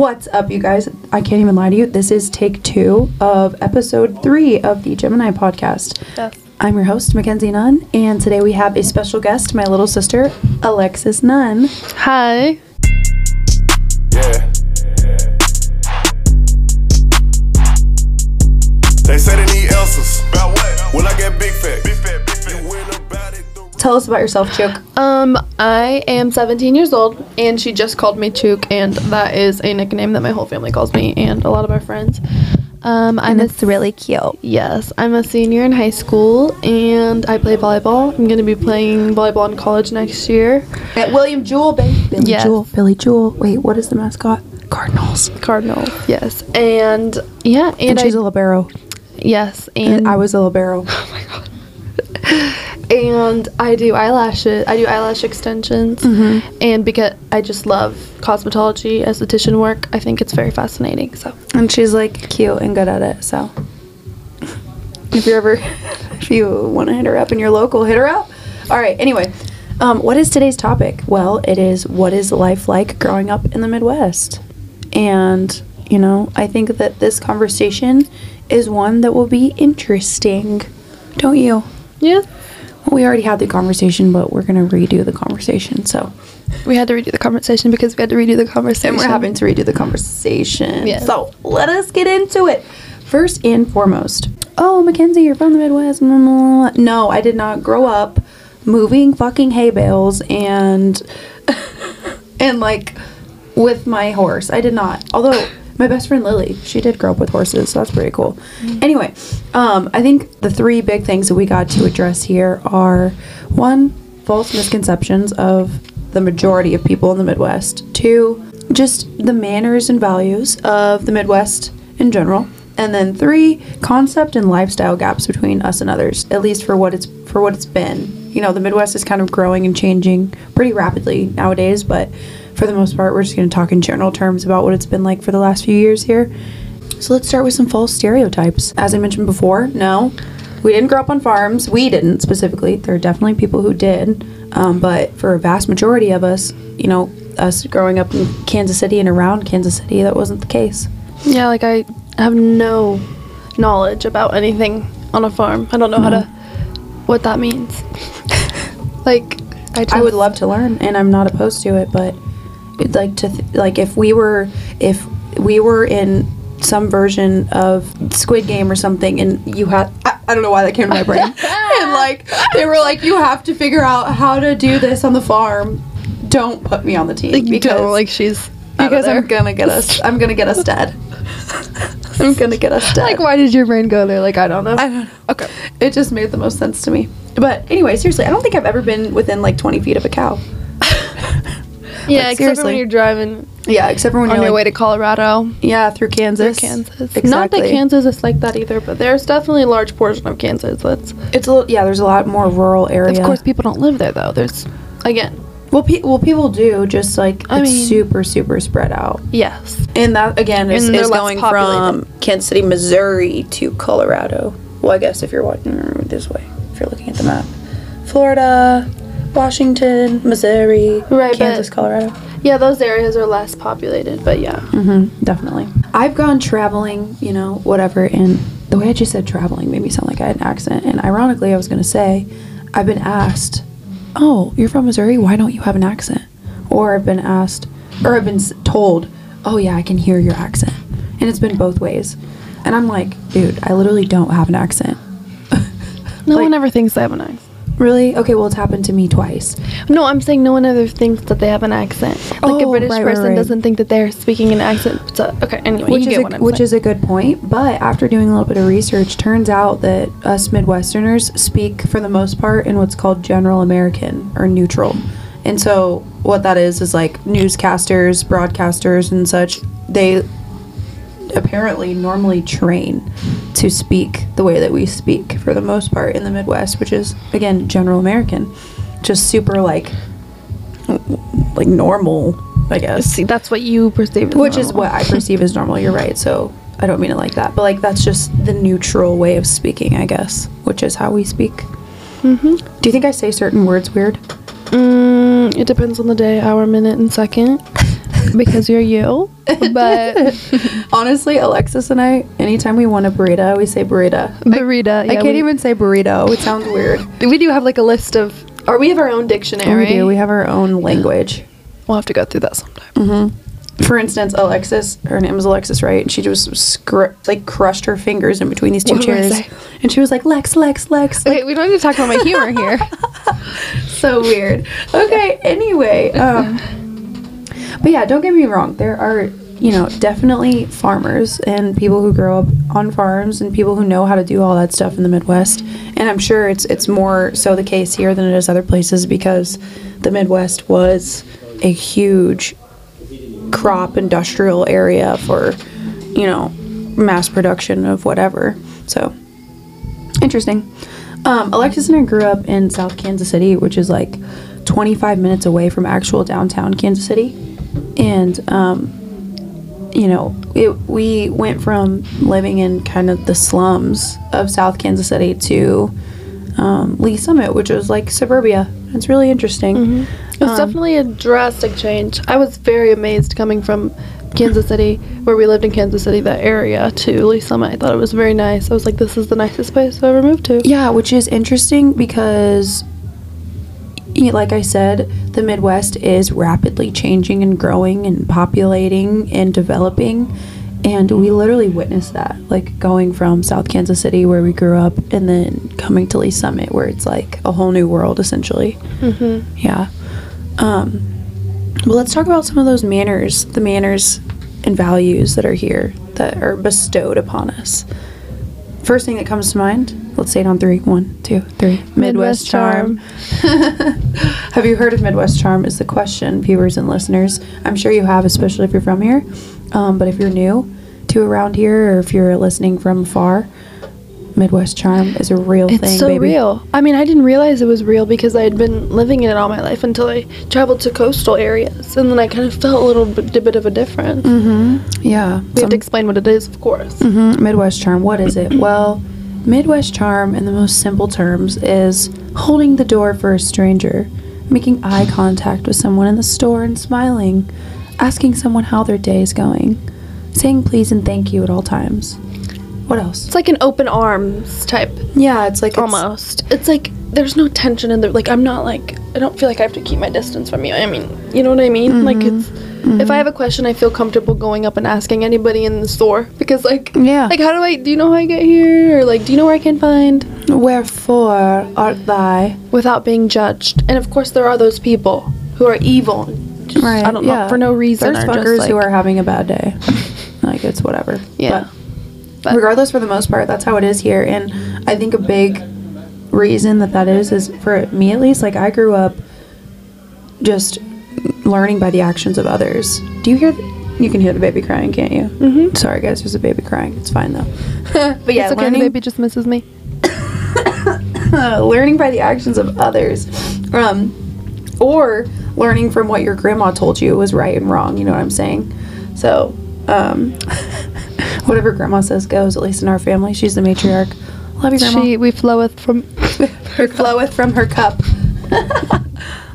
What's up, you guys? I can't even lie to you. This is take two of episode three of the GYMini podcast. Yes. I'm your host, Mackenzie Nunn, and today we have a special guest, my little sister, Alexis Nunn. Hi. Yeah. Tell us about yourself, Chook. Um, I am 17 years old, and she just called me Chook, and that is a nickname that my whole family calls me, and a lot of my friends. Um, I'm and a it's really cute. yes, I'm a senior in high school, and I play volleyball. I'm gonna be playing volleyball in college next year. At William Jewell, baby. Billy Yes. Jewell. Billy Jewell. Wait, what is the mascot? Cardinals. Cardinal, yes, and yeah, and, And, I, she's a libero. yes, And and I was a libero. and I do eyelashes. I do eyelash extensions, Mm-hmm. and because I just love cosmetology, esthetician work, I think it's very fascinating. So and she's like cute and good at it. So if you're ever, if you want to hit her up in your local, hit her up. All right. Anyway, um, what is today's topic? Well, it is what is life like growing up in the Midwest, and you know, I think that this conversation is one that will be interesting. Don't you? yeah, We already had the conversation, but we're gonna redo the conversation. So, we had to redo the conversation because we had to redo the conversation. and we're having to redo the conversation. Yes. So let us get into it. First and foremost, oh Mackenzie, you're from the Midwest. No, I did not grow up moving fucking hay bales and and like with my horse. I did not. Although my best friend Lily, she did grow up with horses, so that's pretty cool. Anyway, um, I think the three big things that we got to address here are one, false misconceptions of the majority of people in the Midwest. Two, just the manners and values of the Midwest in general. And then three, concept and lifestyle gaps between us and others, at least for what it's for what it's been. You know, the Midwest is kind of growing and changing pretty rapidly nowadays, but for the most part, we're just going to talk in general terms about what it's been like for the last few years here. So let's start with some false stereotypes. As I mentioned before, no, we didn't grow up on farms. We didn't specifically. There are definitely people who did. Um, but for a vast majority of us, you know, us growing up in Kansas City and around Kansas City, that wasn't the case. Yeah, like I have no knowledge about anything on a farm. I don't know how to what that means. like I just I would love to learn, and I'm not opposed to it. But like to th- like if we were if we were in some version of Squid Game or something, and you had I, I don't know why that came to my brain, and like they were like you have to figure out how to do this on the farm. Don't put me on the team like because don't, like she's because I'm gonna get us I'm gonna get us dead. I'm gonna get us dead. like why did your brain go there? Like I don't know. I don't know. okay. It just made the most sense to me. But anyway, seriously, I don't think I've ever been within like 20 feet of a cow. Yeah, Like, except for when you're driving Yeah, except for when on you're on your like, way to Colorado. yeah through Kansas. Through Kansas. Exactly. Not that Kansas is like that either, but there's definitely a large portion of Kansas that's It's a little, yeah. There's a lot more rural area. of course people don't live there though. There's again, well, pe- well, people do just like I it's mean- super super spread out. yes. And that again is, is going populated. from Kansas City, Missouri to Colorado. Well, I guess if you're watching this way, if you're looking at the map, Florida, Washington, Missouri, Right, Kansas, but- Colorado. Yeah, those areas are less populated, but yeah. Mm-hmm, definitely. I've gone traveling, you know, whatever, and the way I just said traveling made me sound like I had an accent. And ironically, I was going to say, I've been asked, "Oh, you're from Missouri? Why don't you have an accent?" Or I've been asked, or I've been told, "Oh yeah, I can hear your accent," and it's been both ways. And I'm like, dude, I literally don't have an accent. No Like- one ever thinks I have an accent. Really? Okay, well, it's happened to me twice. No, I'm saying no one ever thinks that they have an accent. Like a Oh, British right, right, person right. doesn't think that they're speaking an accent. So, okay, anyway, which you is get a, which saying. is a good point. But after doing a little bit of research, turns out that us Midwesterners speak for the most part in what's called General American or neutral. And so what that is is like newscasters, broadcasters, and such. They apparently normally train to speak the way that we speak for the most part in the Midwest, which is again General American, just super like like normal, I guess See, that's what you perceive as which is what I perceive as normal. You're right. So I don't mean it like that, but like that's just the neutral way of speaking, I guess, which is how we speak. Mm-hmm. Do you think I say certain words weird? Mm, it depends on the day, hour, minute, and second. Because you're you. But Honestly, Alexis and I, anytime we want a burrito, we say burrito. burrito. I yeah, can't we, even say burrito. It sounds weird. We do have like a list of, or we have our own dictionary. We do. We have our own language. We'll have to go through that sometime. For instance, Alexis, her name is Alexis, right? And she just scr- like crushed her fingers in between these two What chairs, and she was like, "Lex, Lex, Lex." Like, Okay, we don't need to talk about my humor here. so weird. Okay. Anyway, um, but yeah, don't get me wrong. There are, you know, definitely farmers and people who grow up on farms and people who know how to do all that stuff in the Midwest. And I'm sure it's it's more so the case here than it is other places because the Midwest was a huge crop industrial area for, you know, mass production of whatever. So interesting. Um, Alexis and I grew up in South Kansas City, which is like 25 minutes away from actual downtown Kansas City. And, um, you know, it, we went from living in kind of the slums of South Kansas City to um, Lee's Summit, which was like suburbia. It's really interesting. It was definitely a drastic change. I was very amazed coming from Kansas City, where we lived in Kansas City, that area, to Lee's Summit. I thought it was very nice. I was like, this is the nicest place I've ever moved to. Yeah, which is interesting because, like I said, the Midwest is rapidly changing and growing and populating and developing. And we literally witnessed that, like going from South Kansas City, where we grew up, and then coming to Lee's Summit, where it's like a whole new world, essentially. Mm-hmm. Yeah. Um, well, let's talk about some of those manners, the manners and values that are here that are bestowed upon us. First thing that comes to mind, let's say it on three. One, two, three. Midwest charm. have you heard of Midwest charm? Is the question, viewers and listeners. I'm sure you have, especially if you're from here. Um, but if you're new to around here, or if you're listening from far, Midwest charm is a real It's thing, so baby. real. I mean, I didn't realize it was real because I had been living in it all my life until I traveled to coastal areas, and then I kind of felt a little bit, bit of a difference. Mhm. Yeah. We have to explain what it is, of course. Mhm, Midwest charm. What is it? Well, Midwest charm, in the most simple terms, is holding the door for a stranger, making eye contact with someone in the store and smiling, asking someone how their day is going, saying please and thank you at all times. What else? It's like an open arms type, Yeah, it's like almost. It's like there's no tension in there. Like I'm not like I don't feel like I have to keep my distance from you. I mean, you know what I mean? Like mm-hmm. it's. If I have a question, I feel comfortable going up and asking anybody in the store because, like, Yeah. like how do I? Do you know how I get here? Or like, do you know where I can find? Wherefore art thou? without being judged. And of course, there are those people who are evil. Just, Right. I don't know yeah. for no reason. There's fuckers like, who are having a bad day. like it's whatever. Yeah. But But- regardless, for the most part, that's how it is here. And I think a big reason that that is is for me at least. Like I grew up just learning by the actions of others. Do you hear? th- you can hear the baby crying, can't you? Mm-hmm. Sorry, guys. There's a baby crying. It's fine though. but yeah, it's okay. learning The baby just misses me. learning by the actions of others, um, or learning from what your grandma told you was right and wrong. You know what I'm saying? So, um, whatever grandma says goes. At least in our family, she's the matriarch. Love you, grandma. She we floweth from. her floweth from her cup.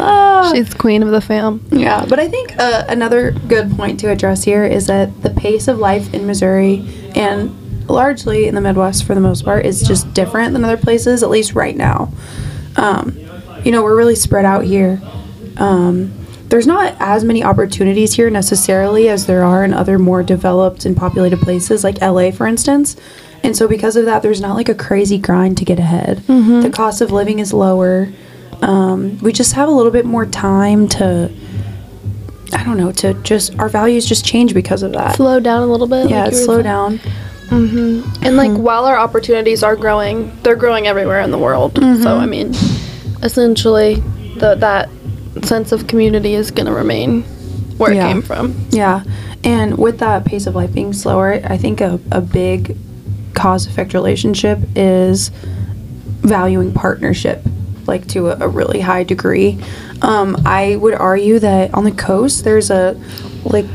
Ah. She's queen of the fam. Yeah, but I think uh, another good point to address here is that the pace of life in Missouri and largely in the Midwest for the most part is just different than other places, at least right now. Um, you know, we're really spread out here. Um, there's not as many opportunities here necessarily as there are in other more developed and populated places, like LA, for instance. And so, because of that, there's not like a crazy grind to get ahead. The cost of living is lower. Um, we just have a little bit more time to, I don't know, to just, our values just change because of that. Slow down a little bit. yeah, like slow saying. down. Mm-hmm. And like mm-hmm. while our opportunities are growing, they're growing everywhere in the world. So mm-hmm. I mean, essentially, the that sense of community is gonna remain where Yeah. it came from. Yeah. And with that pace of life being slower, I think a, a big cause effect relationship is valuing partnership, like to a, a really high degree. Um, I would argue that on the coast, there's a, like,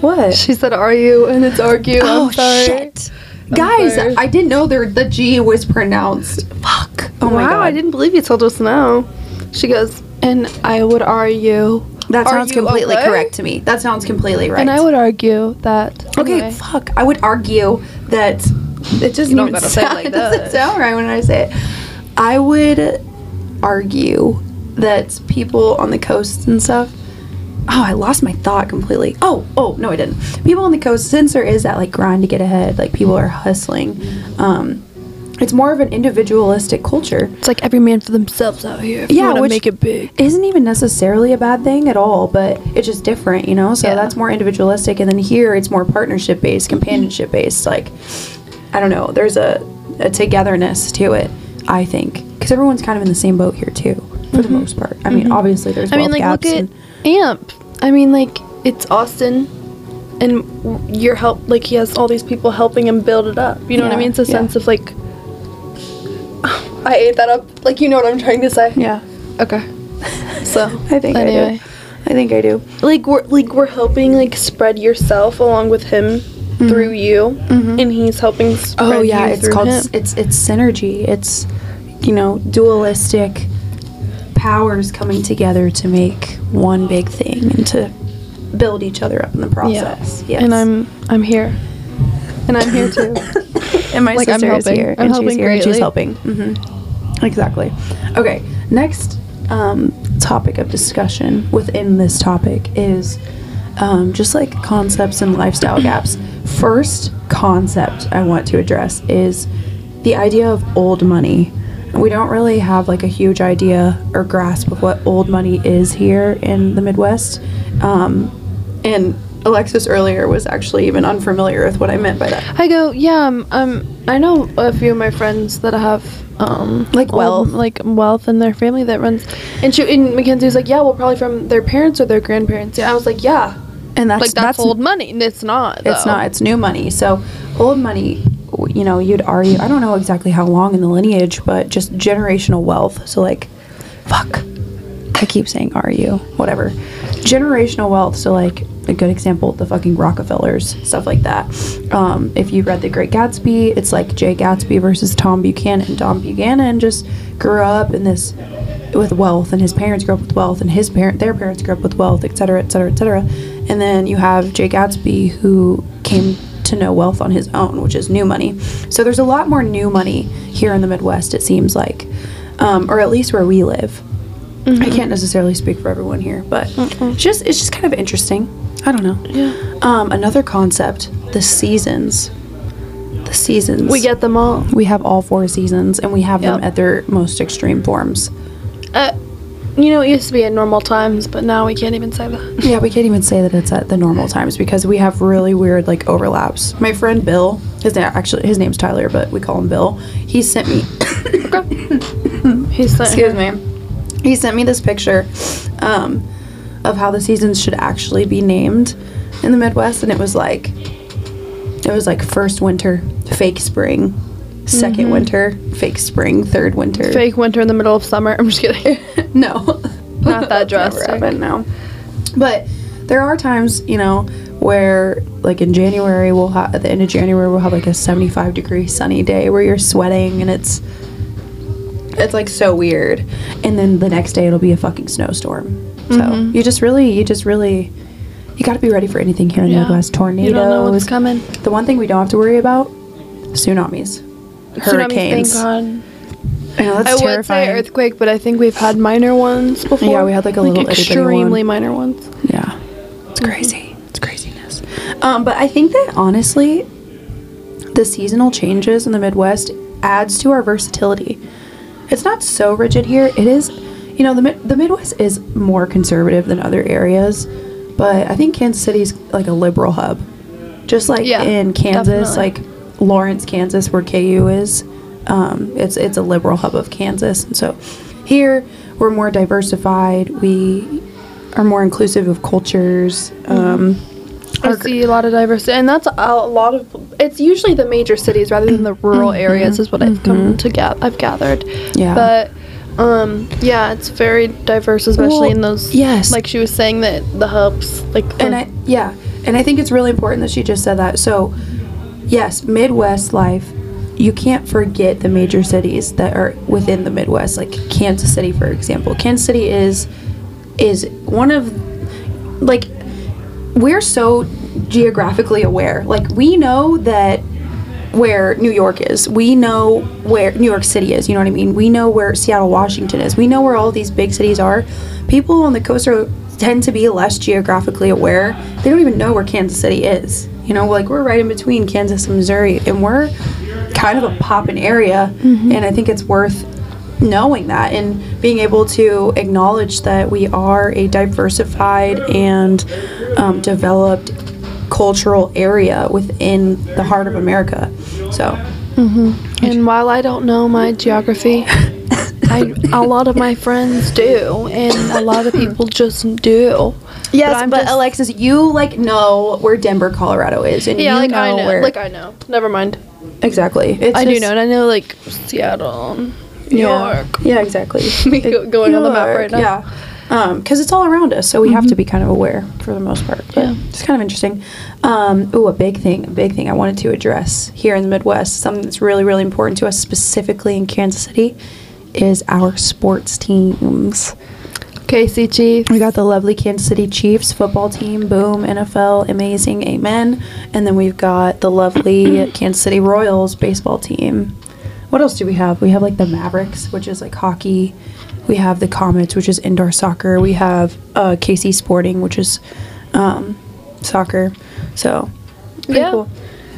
what? She said, "Are you?" And it's argue. Oh, I'm shit. Guys, sorry. I didn't know there the G was pronounced. Fuck. Oh my god. I didn't believe you told us now. She goes, and I would argue. That sounds completely okay? correct to me. That sounds completely right. And I would argue that. Okay, anyway. fuck. I would argue that it don't even gotta say it sound, like it doesn't sound right when I say it. I would argue that people on the coast and stuff. Oh, I lost my thought completely. Oh, oh no, I didn't. People on the coast, since there is that like grind to get ahead, like people are hustling. Um, it's more of an individualistic culture. It's like every man for themselves out here. If Yeah, which- make it big. isn't even necessarily a bad thing at all, but it's just different, you know? So Yeah. that's more individualistic. And then here it's more partnership based, companionship based. Like, I don't know, there's a, a togetherness to it, I think. Because everyone's kind of in the same boat here, too, for the most part. I mean, obviously there's Mm-hmm. I mean, like, look at Amp. I mean, like, it's Austin, and your help, like, he has all these people helping him build it up. You know what I mean? It's a yeah. sense of, like, I ate that up. Like, you know what I'm trying to say? yeah, Okay. So, I think I anyway. do. I think I do. Like, we're, like, we're helping, like, spread yourself along with him through you, and he's helping Mm-hmm. Oh yeah, it's called him. it's it's synergy. It's you know dualistic powers coming together to make one big thing and to build each other up in the process. Yes. And I'm, I'm here. And I'm here too. and my like, I'm sister is helping. here I'm and she's here and she's greatly. helping. hmm Exactly. Okay. Next um, topic of discussion within this topic is um, just like concepts and lifestyle gaps. First concept I want to address is the idea of old money. We don't really have like a huge idea or grasp of what old money is here in the Midwest. Um, and Alexis earlier was actually even unfamiliar with what I meant by that. I go, yeah, um, um, I know a few of my friends that have um Like old- wealth. like wealth in their family that runs, and she and Mackenzie was like, yeah, well, probably from their parents or their grandparents. Yeah, I was like, yeah, And that's like that's, old money. And It's not. It's not. It's new money. So old money, you know, you'd argue. I don't know exactly how long in the lineage, but just generational wealth. So like, fuck. I keep saying are you whatever. Generational wealth. So like a good example, the fucking Rockefellers, stuff like that. Um, if you read The Great Gatsby, it's like Jay Gatsby versus Tom Buchanan. Tom Buchanan just grew up in this with wealth, and his parents grew up with wealth, and his parent, their parents grew up with wealth, et cetera, et cetera, et cetera. And then you have Jay Gatsby who came to know wealth on his own, which is new money. So there's a lot more new money here in the Midwest, it seems like, um, or at least where we live. I can't necessarily speak for everyone here, but it's just it's just kind of interesting. I don't know. Yeah. Um, another concept: the seasons. The seasons. We get them all. we have all four seasons, and we have them at their most extreme forms. Uh, you know, it used to be at normal times, but now we can't even say that. Yeah, we can't even say that it's at the normal times because we have really weird like overlaps. My friend Bill, his name actually his name's Tyler, but we call him Bill. He sent me He's saying, excuse me. He sent me this picture um, of how the seasons should actually be named in the Midwest, and it was like it was like first winter, fake spring, 2nd winter, fake spring, third winter. fake winter in the middle of summer. I'm just kidding. no, Not that Never drastic. happened, no. But there are times, you know, where like in January we'll have at the end of January we'll have like a 75 degree sunny day where you're sweating and it's it's like so weird. And then the next day it'll be a fucking snowstorm. So Mm-hmm. you just really you just really you got to be ready for anything here in the Yeah. Midwest. Tornadoes. You don't know what's coming. The one thing we don't have to worry about tsunamis. Hurricanes. Tsunamis, thank God. I know that's I would say earthquake, but I think we've had minor ones before. Yeah, we had, like, a little extremely one. minor ones. Yeah. It's crazy. It's craziness. Um, but I think that honestly, the seasonal changes in the Midwest adds to our versatility. It's not so rigid here. It is, you know, the Mid- the Midwest is more conservative than other areas, but I think Kansas City's like a liberal hub. Just like Yeah, in Kansas, definitely. like Lawrence, Kansas, where KU is, um, it's it's a liberal hub of Kansas, and so here we're more diversified. We are more inclusive of cultures. Um, I see a lot of diversity, and that's a lot of. It's usually the major cities rather than the rural areas, is what I've come to get. I've gathered. Mm-hmm. Yeah. But, um, yeah, it's very diverse, especially Well, in those. yes. Like she was saying that the hubs, like. And I yeah, and I think it's really important that she just said that. So, yes, Midwest life. You can't forget the major cities that are within the Midwest, like Kansas City, for example. Kansas City is is one of like we're so geographically aware. Like we know that where New York is. We know where New York City is, you know what I mean? We know where Seattle, Washington is. We know where all these big cities are. People on the coast are tend to be less geographically aware. They don't even know where Kansas City is. You know, like we're right in between Kansas and Missouri and we're kind of a poppin' area and I think it's worth knowing that and being able to acknowledge that we are a diversified and um, developed cultural area within the heart of America. So, And while I don't know my geography, I, a lot of my friends do, and a lot of people just do. yes, I'm but, just- Alexis, you like know where Denver, Colorado is, and Yeah, you like know, I know. where Like I know. Never mind. exactly. It's I do know, and I know like Seattle, New Yeah. York. Yeah, exactly. Go- going on the map York, right now. Yeah. Because it's all around us, so we have to be kind of aware for the most part. But Yeah. It's kind of interesting. Um, oh, a big thing, a big thing I wanted to address here in the Midwest, something that's really, really important to us, specifically in Kansas City, is our sports teams. KC Chief. We got the lovely Kansas City Chiefs football team. Boom, NFL, amazing, amen. And then we've got the lovely Kansas City Royals baseball team. What else do we have? We have like the Mavericks, which is like hockey. We have the Comets, which is indoor soccer. We have uh, KC Sporting, which is um, soccer. So, pretty Yeah. cool.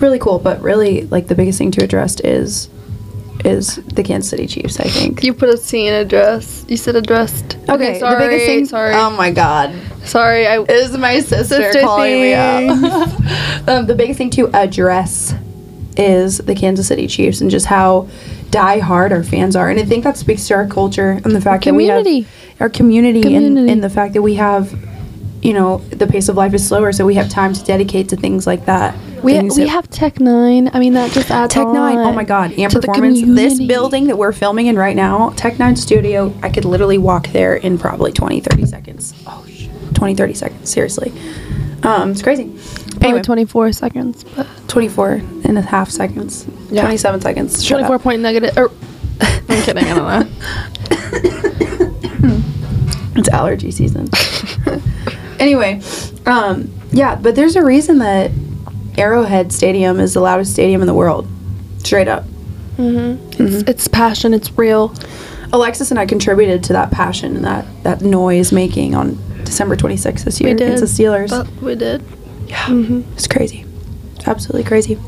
Really cool, but really, like the biggest thing to address is is the Kansas City Chiefs. I think. You put a C in address. You said addressed. Okay, sorry. the biggest thing. Sorry. Oh my God. sorry. I. is my sister, Sister calling me things. out. um, the biggest thing to address is the Kansas City Chiefs and just how die hard our fans are. And I think that speaks to our culture and the fact that we have our community, And, Community. and the fact that we have, you know, the pace of life is slower, so we have time to dedicate to things like that. We, we that- have Tech N9ne. I mean, that just adds Tech Nine. Oh my God, and performance. This building that we're filming in right now, Tech Nine Studio, I could literally walk there in probably 20, 30 seconds. Oh shit, 20, 30 seconds. Seriously, um, it's crazy. Probably Anyway, 24 seconds, but 24 and a half seconds. Yeah. 27 seconds. 24 up. point negative. Or, I'm kidding. I don't know. It's allergy season. anyway, um, yeah, but there's a reason that Arrowhead Stadium is the loudest stadium in the world. Straight up. It's, it's passion. It's real. Alexis and I contributed to that passion and that, that noise making on December 26th this year against the Steelers. But we did. yeah, it's crazy. It's absolutely crazy.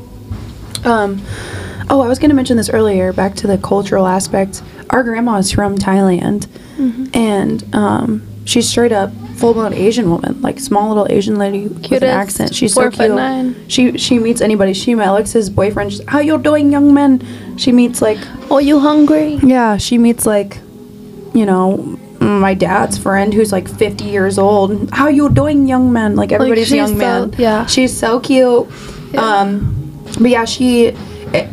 Um, oh, I was going to mention this earlier. Back to the cultural aspect. Our grandma is from Thailand, and um, she's straight up full blown Asian woman, like small little Asian lady with an accent. She's four so foot cute. nine. She she meets anybody. She met Alexis' boyfriend. She's, How you doing, young man? She meets like Oh, you hungry? yeah, she meets like, you know, my dad's friend who's like 50 years old. How you doing, young man? Like everybody's she's young so- man. yeah. she's so cute. Um, but yeah, she,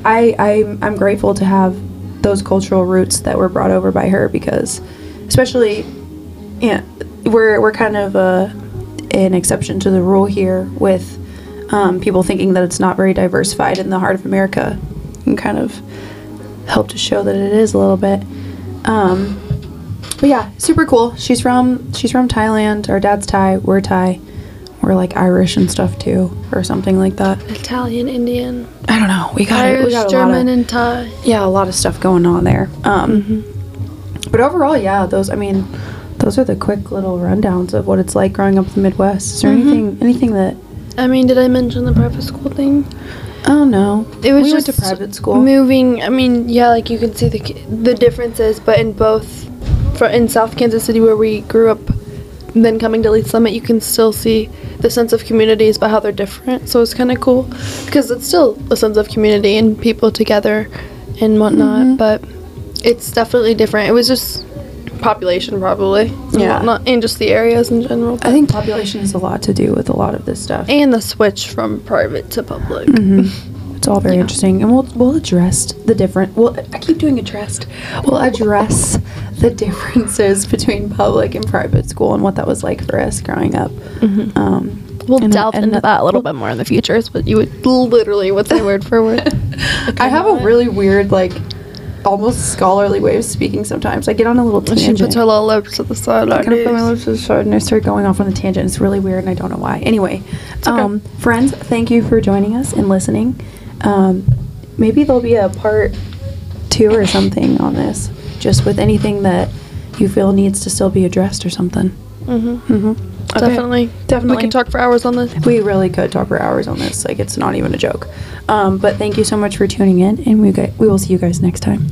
I, I, I'm grateful to have those cultural roots that were brought over by her because, especially, yeah, we're we're kind of a, an exception to the rule here with. Um, people thinking that it's not very diversified in the heart of America, and kind of help to show that it is a little bit. Um, but yeah, super cool. She's from she's from Thailand. Our dad's Thai. We're Thai. We're like Irish and stuff too, or something like that. Italian, Indian, I don't know. We got we got German, of, and Thai. yeah, a lot of stuff going on there. Um, but overall, yeah, those. I mean, those are the quick little rundowns of what it's like growing up in the Midwest. Is there anything anything that? I mean, did I mention the private school thing? Oh no, It was we just went to private school. Moving, I mean, yeah, like you can see the the differences, but in both, for in South Kansas City where we grew up, and then coming to Lee's Summit, you can still see the sense of communities, but how they're different. So it's kind of cool because it's still a sense of community and people together and whatnot, Mm-hmm. but it's definitely different. It was just population probably, Yeah. whatnot, and just the areas in general. I think population has a lot to do with a lot of this stuff. and the switch from private to public. It's all very interesting, and we'll we'll address the different. Well, I keep doing addressed. We'll address the differences between public and private school and what that was like for us growing up. Um, We'll and- delve and into the- that a little bit more in the future. Is what you would literally what's say word for word. I have a really weird like almost scholarly way of speaking sometimes. I get on a little She tangent. puts her little lips to the side I kind of put my lips to the side and I start going off on a tangent. It's really weird and I don't know why. Anyway, okay. um, friends, thank you for joining us and listening. Um, maybe there'll be a part two or something on this, just with anything that you feel needs to still be addressed or something. Mm-hmm. Mm-hmm. Definitely. Definitely. We can talk for hours on this. We really could talk for hours on this. Like it's not even a joke. Um, but thank you so much for tuning in, and we we will see you guys next time.